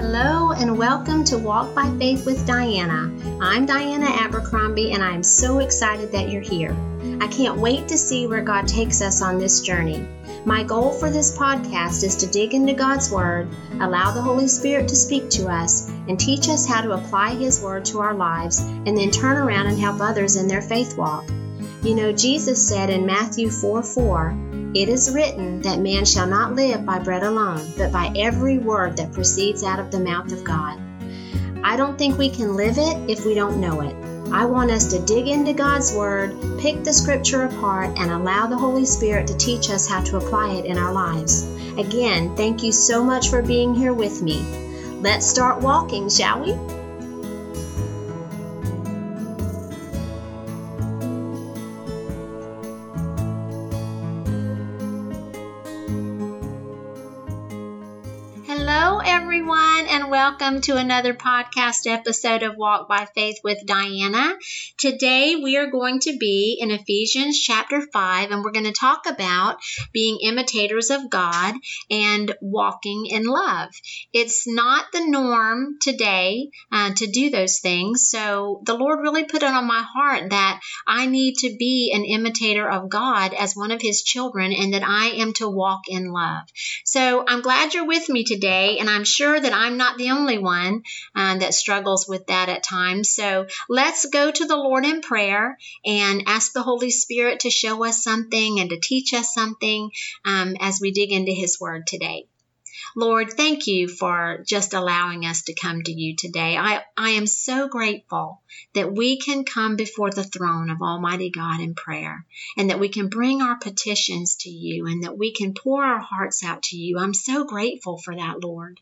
Hello and welcome to Walk by Faith with Diana. I'm Diana Abercrombie and I'm so excited that you're here. I can't wait to see where God takes us on this journey. My goal for this podcast is to dig into God's Word, allow the Holy Spirit to speak to us, and teach us how to apply His Word to our lives, and then turn around and help others in their faith walk. You know, Jesus said in Matthew 4 4, It is written that man shall not live by bread alone, but by every word that proceeds out of the mouth of God. I don't think we can live it if we don't know it. I want us to dig into God's Word, pick the Scripture apart, and allow the Holy Spirit to teach us how to apply it in our lives. Again, thank you so much for being here with me. Let's start walking, shall we? Welcome to another podcast episode of Walk by Faith with Diana. Today we are going to be in Ephesians chapter 5 and we're going to talk about being imitators of God and walking in love. It's not the norm today uh, to do those things, so the Lord really put it on my heart that I need to be an imitator of God as one of His children and that I am to walk in love. So I'm glad you're with me today, and I'm sure that I'm not the only one um, that struggles with that at times. So let's go to the Lord in prayer and ask the Holy Spirit to show us something and to teach us something um, as we dig into His Word today. Lord, thank you for just allowing us to come to you today. I, I am so grateful that we can come before the throne of Almighty God in prayer and that we can bring our petitions to you and that we can pour our hearts out to you. I'm so grateful for that, Lord.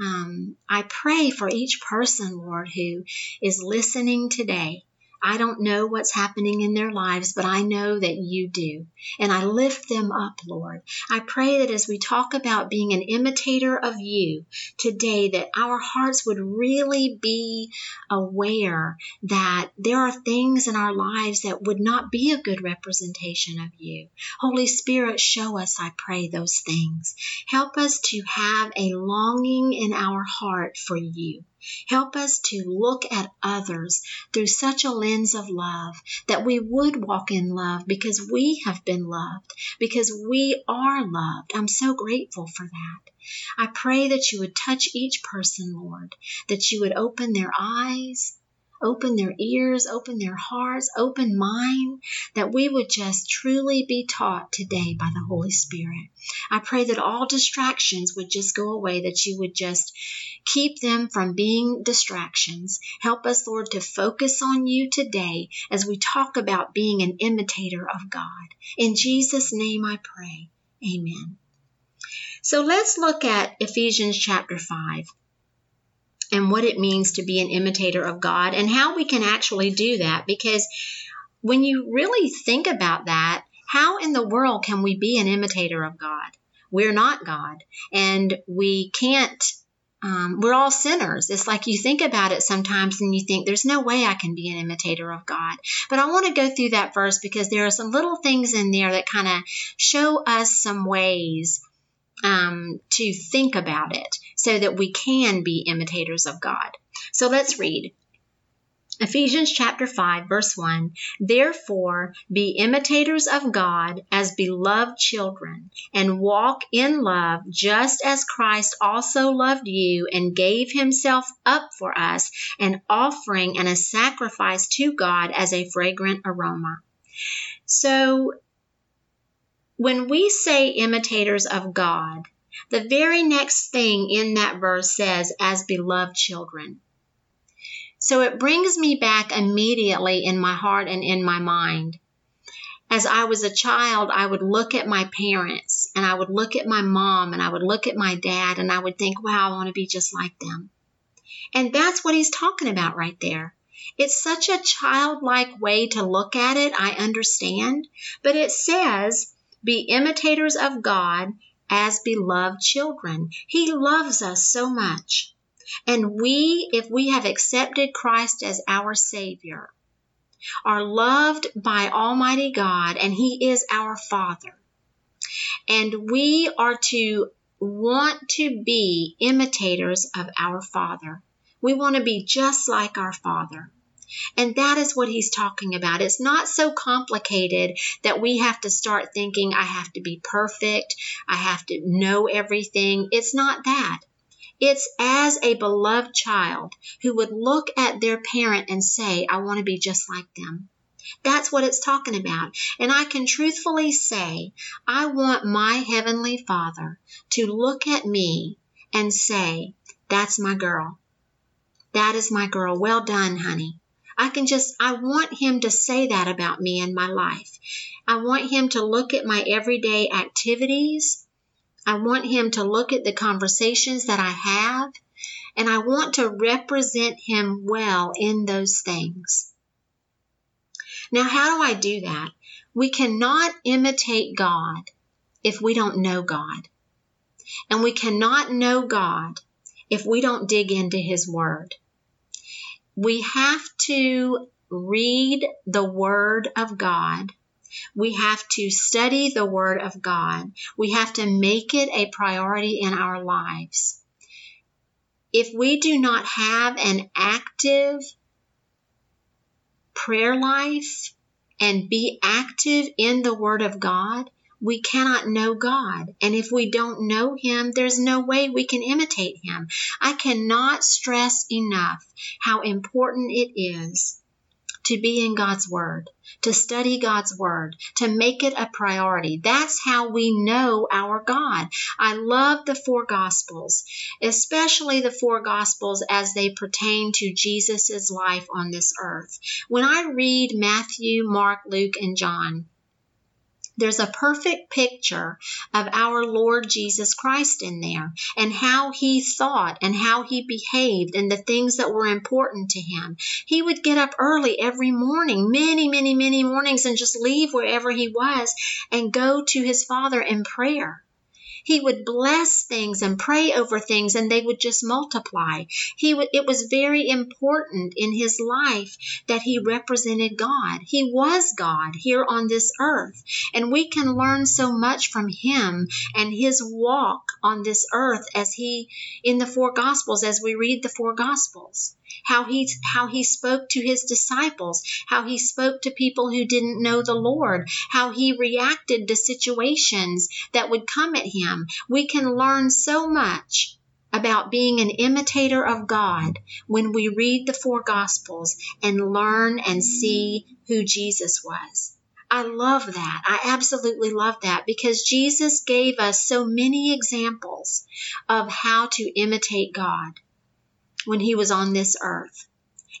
Um, I pray for each person, Lord, who is listening today I don't know what's happening in their lives, but I know that you do. And I lift them up, Lord. I pray that as we talk about being an imitator of you today, that our hearts would really be aware that there are things in our lives that would not be a good representation of you. Holy Spirit, show us, I pray, those things. Help us to have a longing in our heart for you. Help us to look at others through such a lens of love that we would walk in love because we have been loved, because we are loved. I'm so grateful for that. I pray that you would touch each person, Lord, that you would open their eyes, open their ears, open their hearts, open mine, that we would just truly be taught today by the Holy Spirit. I pray that all distractions would just go away, that you would just keep them from being distractions. Help us, Lord, to focus on you today as we talk about being an imitator of God. In Jesus' name I pray. Amen. So let's look at Ephesians chapter 5 and what it means to be an imitator of God and how we can actually do that. Because when you really think about that, how in the world can we be an imitator of God? We're not God, and we can't. Um, we're all sinners. It's like you think about it sometimes and you think, there's no way I can be an imitator of God. But I want to go through that first because there are some little things in there that kind of show us some ways um, to think about it so that we can be imitators of God. So let's read. Ephesians chapter 5 verse 1 Therefore be imitators of God as beloved children and walk in love just as Christ also loved you and gave himself up for us an offering and a sacrifice to God as a fragrant aroma. So when we say imitators of God, the very next thing in that verse says, as beloved children. So it brings me back immediately in my heart and in my mind. As I was a child, I would look at my parents and I would look at my mom and I would look at my dad and I would think, wow, I want to be just like them. And that's what he's talking about right there. It's such a childlike way to look at it, I understand, but it says be imitators of God as beloved children. He loves us so much. And we, if we have accepted Christ as our Savior, are loved by Almighty God, and He is our Father. And we are to want to be imitators of our Father. We want to be just like our Father. And that is what he's talking about. It's not so complicated that we have to start thinking, I have to be perfect, I have to know everything. It's not that. It's as a beloved child who would look at their parent and say, I want to be just like them. That's what it's talking about. And I can truthfully say, I want my Heavenly Father to look at me and say, That's my girl. That is my girl. Well done, honey. I can just, I want Him to say that about me and my life. I want Him to look at my everyday activities. I want Him to look at the conversations that I have. And I want to represent Him well in those things. Now, how do I do that? We cannot imitate God if we don't know God. And we cannot know God if we don't dig into His Word we have to read the Word of God. We have to study the Word of God. We have to make it a priority in our lives. If we do not have an active prayer life and be active in the Word of God, we cannot know God. And if we don't know Him, there's no way we can imitate Him. I cannot stress enough how important it is to be in God's Word, to study God's Word, to make it a priority. That's how we know our God. I love the four Gospels, especially the four Gospels as they pertain to Jesus' life on this earth. When I read Matthew, Mark, Luke, and John, there's a perfect picture of our Lord Jesus Christ in there and how he thought and how he behaved and the things that were important to him. He would get up early every morning, many, many, many mornings, and just leave wherever he was and go to his Father in prayer. He would bless things and pray over things and they would just multiply. He it was very important in his life that he represented God. He was God here on this earth. And we can learn so much from him and his walk on this earth as he in the four gospels as we read the four gospels how he how he spoke to his disciples, how he spoke to people who didn't know the Lord, how he reacted to situations that would come at him. We can learn so much about being an imitator of God when we read the four gospels and learn and see who Jesus was. I love that. I absolutely love that because Jesus gave us so many examples of how to imitate God when he was on this earth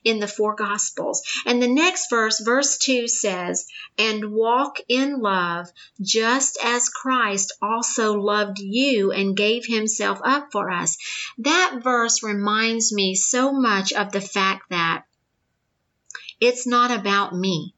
in the four gospels. And the next verse, verse 2 says, And walk in love, just as Christ also loved you and gave himself up for us. That verse reminds me so much of the fact that it's not about me.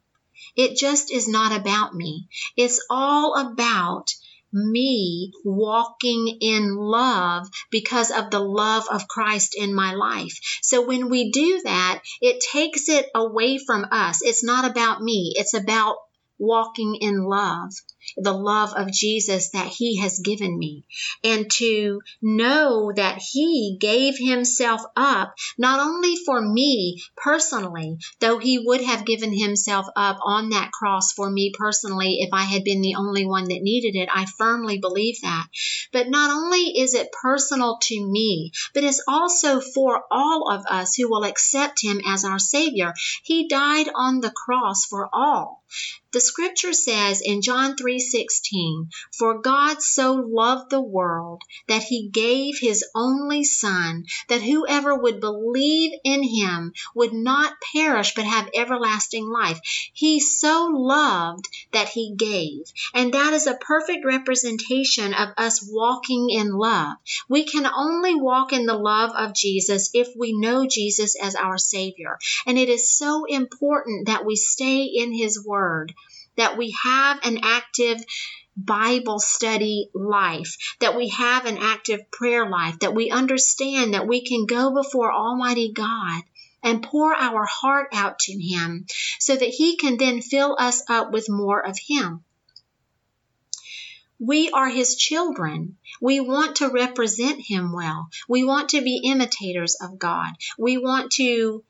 It just is not about me. It's all about me walking in love because of the love of Christ in my life. So when we do that, it takes it away from us. It's not about me. It's about walking in love the love of Jesus that He has given me, and to know that He gave Himself up not only for me personally, though He would have given Himself up on that cross for me personally if I had been the only one that needed it. I firmly believe that. But not only is it personal to me, but it's also for all of us who will accept Him as our Savior. He died on the cross for all. The scripture says in John 3:16, "For God so loved the world that he gave his only son, that whoever would believe in him would not perish but have everlasting life." He so loved that he gave. And that is a perfect representation of us walking in love. We can only walk in the love of Jesus if we know Jesus as our savior. And it is so important that we stay in his word that we have an active Bible study life, that we have an active prayer life, that we understand that we can go before Almighty God and pour our heart out to Him so that He can then fill us up with more of Him. We are His children. We want to represent Him well. We want to be imitators of God. We want to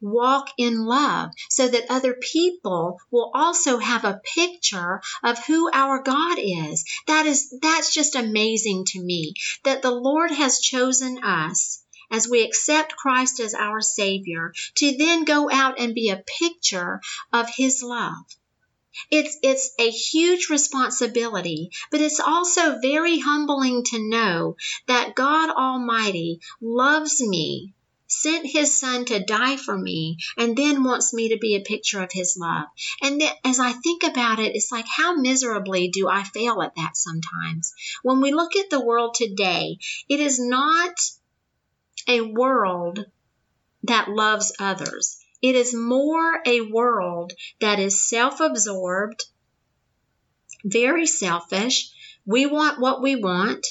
walk in love so that other people will also have a picture of who our God is. That is, that's just amazing to me that the Lord has chosen us as we accept Christ as our Savior to then go out and be a picture of His love. It's, it's a huge responsibility, but it's also very humbling to know that God Almighty loves me sent his son to die for me and then wants me to be a picture of his love. And then, as I think about it, it's like, how miserably do I fail at that sometimes? When we look at the world today, it is not a world that loves others. It is more a world that is self absorbed, very selfish. We want what we want,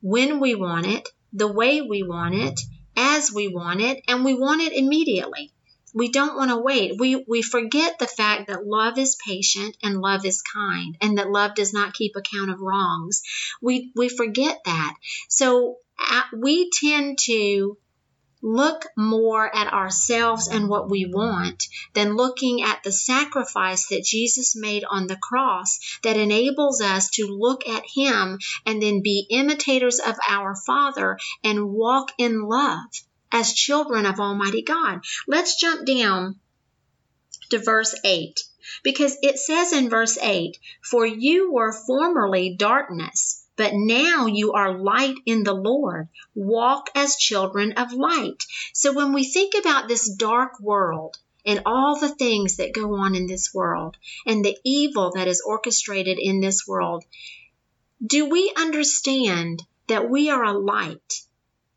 when we want it, the way we want it, as we want it, and we want it immediately. We don't want to wait. We, we forget the fact that love is patient and love is kind and that love does not keep account of wrongs. We, we forget that. So uh, we tend to look more at ourselves and what we want than looking at the sacrifice that Jesus made on the cross that enables us to look at Him and then be imitators of our Father and walk in love as children of Almighty God. Let's jump down to verse 8 because it says in verse 8, For you were formerly darkness but now you are light in the Lord. Walk as children of light. So when we think about this dark world, and all the things that go on in this world and the evil that is orchestrated in this world, do we understand that we are a light?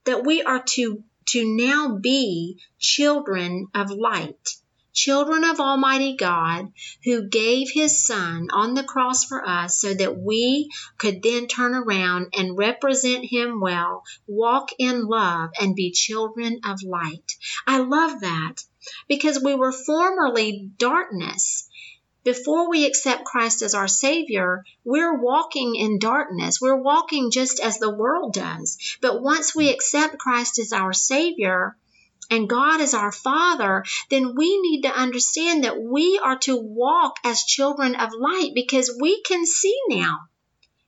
That we are to, to now be children of light? Children of Almighty God, who gave His Son on the cross for us so that we could then turn around and represent Him well, walk in love, and be children of light. I love that because we were formerly darkness before we accept Christ as our Savior, we're walking in darkness. We're walking just as the world does. But once we accept Christ as our Savior, and God is our Father, then we need to understand that we are to walk as children of light because we can see now.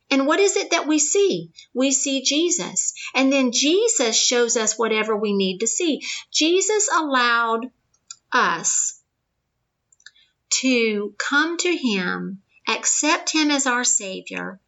And what is it that we see? We see Jesus. And then Jesus shows us whatever we need to see. Jesus allowed us to come to Him, accept Him as our Savior,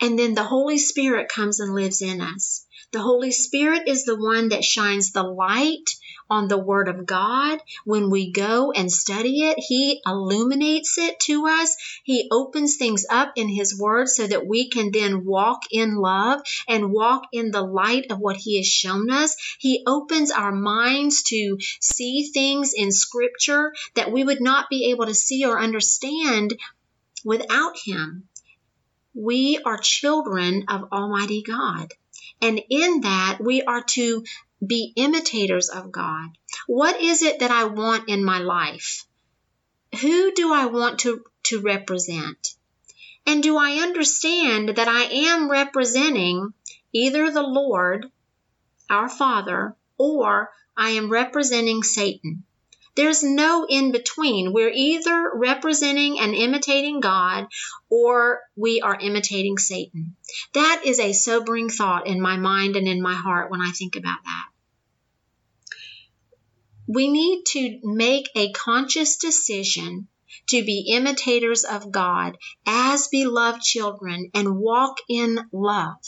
and then the Holy Spirit comes and lives in us. The Holy Spirit is the one that shines the light on the Word of God. When we go and study it, He illuminates it to us. He opens things up in His Word so that we can then walk in love and walk in the light of what He has shown us. He opens our minds to see things in Scripture that we would not be able to see or understand without Him. We are children of Almighty God. And in that, we are to be imitators of God. What is it that I want in my life? Who do I want to, to represent? And do I understand that I am representing either the Lord, our Father, or I am representing Satan? There's no in between. We're either representing and imitating God or we are imitating Satan. That is a sobering thought in my mind and in my heart when I think about that. We need to make a conscious decision to be imitators of God as beloved children and walk in love.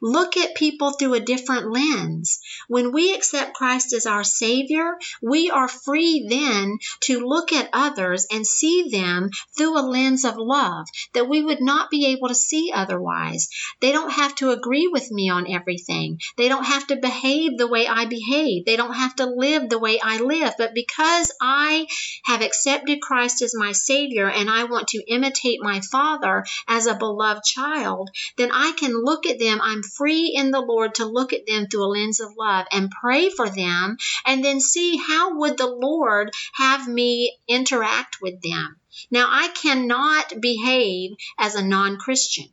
Look at people through a different lens. When we accept Christ as our Savior, we are free then to look at others and see them through a lens of love that we would not be able to see otherwise. They don't have to agree with me on everything. They don't have to behave the way I behave. They don't have to live the way I live. But because I have accepted Christ as my Savior and I want to imitate my Father as a beloved child, then I can look at them I'm free in the Lord to look at them through a lens of love and pray for them and then see how would the Lord have me interact with them. Now, I cannot behave as a non Christian.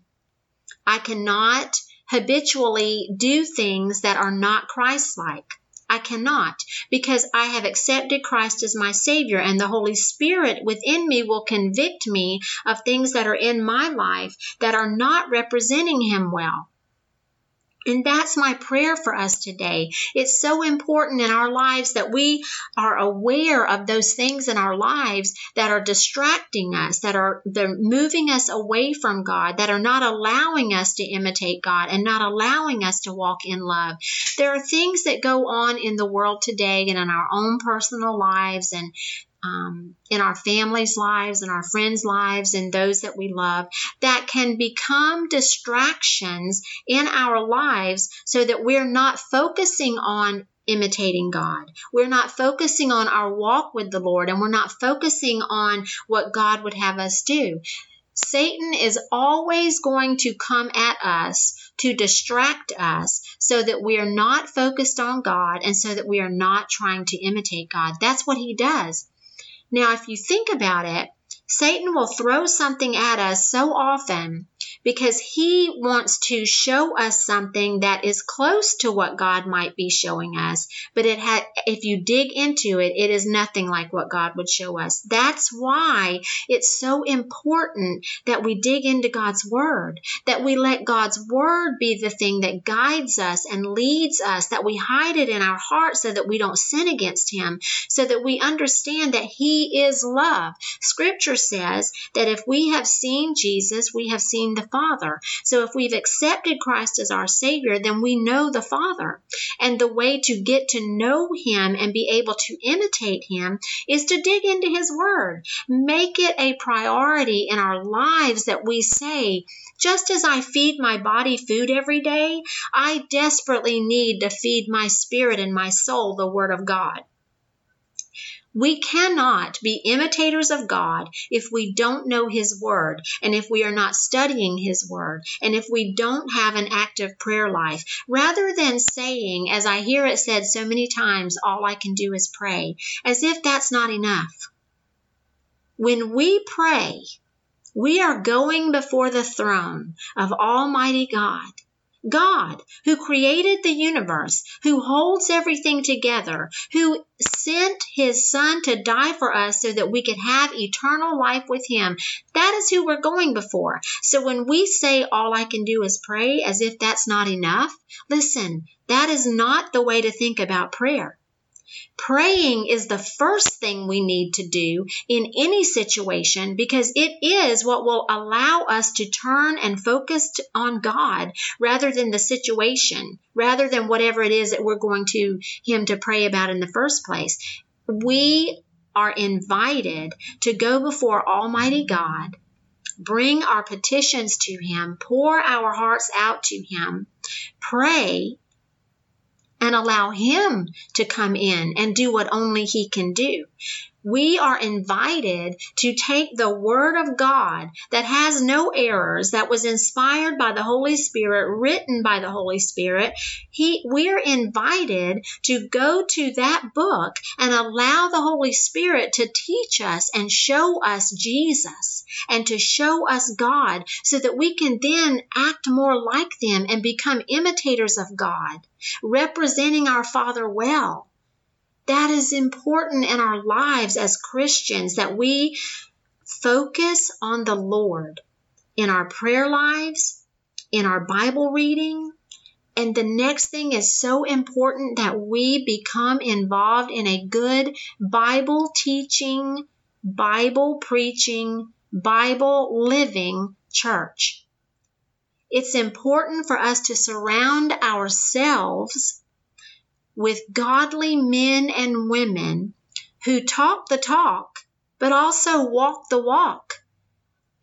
I cannot habitually do things that are not Christ like. I cannot because I have accepted Christ as my Savior, and the Holy Spirit within me will convict me of things that are in my life that are not representing Him well. And that's my prayer for us today. It's so important in our lives that we are aware of those things in our lives that are distracting us, that are they're moving us away from God, that are not allowing us to imitate God and not allowing us to walk in love. There are things that go on in the world today and in our own personal lives and um, in our families' lives and our friends' lives and those that we love that can become distractions in our lives so that we're not focusing on imitating God. We're not focusing on our walk with the Lord and we're not focusing on what God would have us do. Satan is always going to come at us to distract us so that we are not focused on God and so that we are not trying to imitate God. That's what he does. Now, if you think about it, Satan will throw something at us so often because he wants to show us something that is close to what God might be showing us. But it had, if you dig into it, it is nothing like what God would show us. That's why it's so important that we dig into God's word, that we let God's word be the thing that guides us and leads us, that we hide it in our hearts so that we don't sin against him, so that we understand that he is love. Scripture says that if we have seen Jesus, we have seen the Father. So if we've accepted Christ as our Savior, then we know the Father. And the way to get to know Him and be able to imitate Him is to dig into His Word. Make it a priority in our lives that we say, just as I feed my body food every day, I desperately need to feed my spirit and my soul the Word of God. We cannot be imitators of God if we don't know His Word and if we are not studying His Word and if we don't have an active prayer life. Rather than saying, as I hear it said so many times, all I can do is pray, as if that's not enough. When we pray, we are going before the throne of Almighty God God, who created the universe, who holds everything together, who sent his son to die for us so that we could have eternal life with him. That is who we're going before. So when we say all I can do is pray as if that's not enough, listen, that is not the way to think about prayer. Praying is the first thing we need to do in any situation because it is what will allow us to turn and focus on God rather than the situation, rather than whatever it is that we're going to Him to pray about in the first place. We are invited to go before Almighty God bring our petitions to Him, pour our hearts out to Him, pray, and allow Him to come in and do what only He can do we are invited to take the Word of God that has no errors, that was inspired by the Holy Spirit, written by the Holy Spirit. He, we're invited to go to that book and allow the Holy Spirit to teach us and show us Jesus and to show us God so that we can then act more like them and become imitators of God, representing our Father well that is important in our lives as Christians that we focus on the Lord in our prayer lives, in our Bible reading. And the next thing is so important that we become involved in a good Bible teaching, Bible preaching, Bible living church. It's important for us to surround ourselves with godly men and women who talk the talk, but also walk the walk.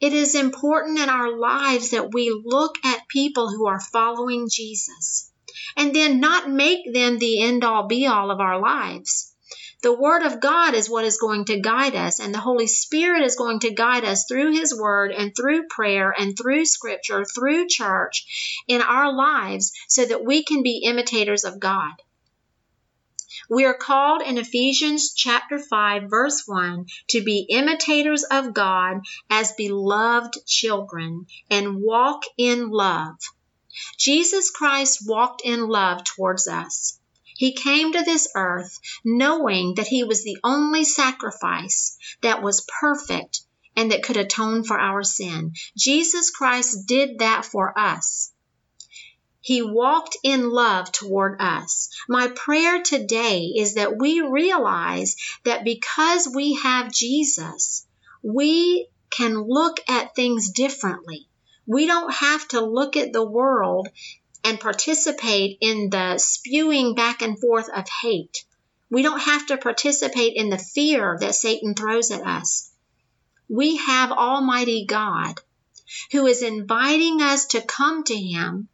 It is important in our lives that we look at people who are following Jesus and then not make them the end all be all of our lives. The Word of God is what is going to guide us, and the Holy Spirit is going to guide us through His Word and through prayer and through Scripture, through church in our lives so that we can be imitators of God. We are called in Ephesians chapter 5 verse 1 to be imitators of God as beloved children and walk in love. Jesus Christ walked in love towards us. He came to this earth knowing that he was the only sacrifice that was perfect and that could atone for our sin. Jesus Christ did that for us. He walked in love toward us. My prayer today is that we realize that because we have Jesus, we can look at things differently. We don't have to look at the world and participate in the spewing back and forth of hate. We don't have to participate in the fear that Satan throws at us. We have Almighty God who is inviting us to come to Him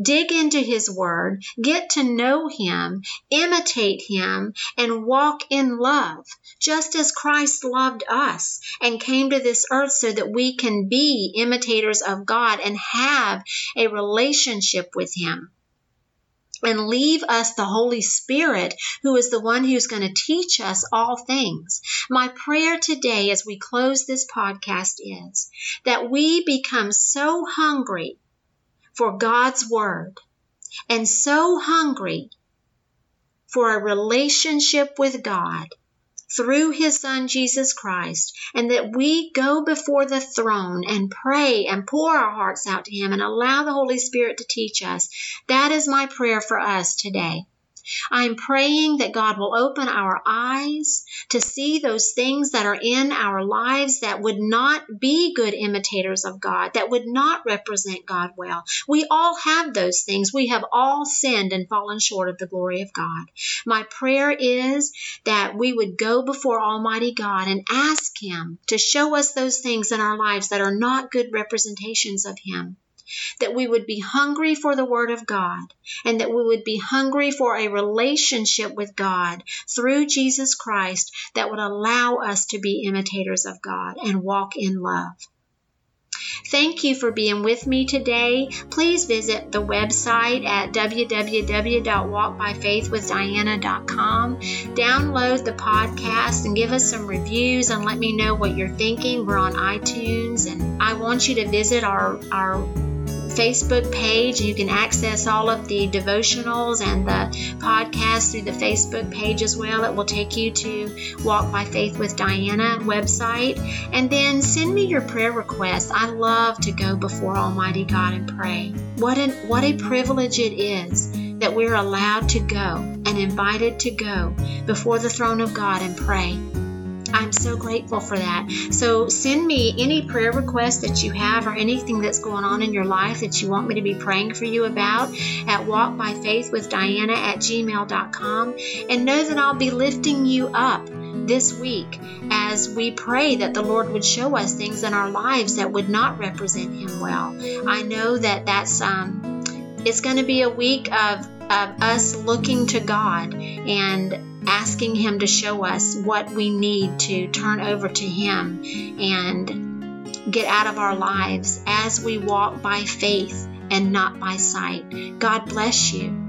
dig into His Word, get to know Him, imitate Him, and walk in love, just as Christ loved us and came to this earth so that we can be imitators of God and have a relationship with Him and leave us the Holy Spirit, who is the one who's going to teach us all things. My prayer today as we close this podcast is that we become so hungry for God's Word and so hungry for a relationship with God through His Son Jesus Christ, and that we go before the throne and pray and pour our hearts out to Him and allow the Holy Spirit to teach us. That is my prayer for us today. I'm praying that God will open our eyes to see those things that are in our lives that would not be good imitators of God, that would not represent God well. We all have those things. We have all sinned and fallen short of the glory of God. My prayer is that we would go before Almighty God and ask Him to show us those things in our lives that are not good representations of Him that we would be hungry for the Word of God, and that we would be hungry for a relationship with God through Jesus Christ that would allow us to be imitators of God and walk in love. Thank you for being with me today. Please visit the website at www.walkbyfaithwithdiana.com. Download the podcast and give us some reviews and let me know what you're thinking. We're on iTunes and I want you to visit our our Facebook page. You can access all of the devotionals and the podcast through the Facebook page as well. It will take you to Walk by Faith with Diana website. And then send me your prayer requests. I love to go before Almighty God and pray. What an what a privilege it is that we're allowed to go and invited to go before the throne of God and pray. I'm so grateful for that. So send me any prayer requests that you have or anything that's going on in your life that you want me to be praying for you about at walkbyfaithwithdiana at gmail.com and know that I'll be lifting you up this week as we pray that the Lord would show us things in our lives that would not represent Him well. I know that that's um, it's going to be a week of of us looking to God and asking Him to show us what we need to turn over to Him and get out of our lives as we walk by faith and not by sight. God bless you.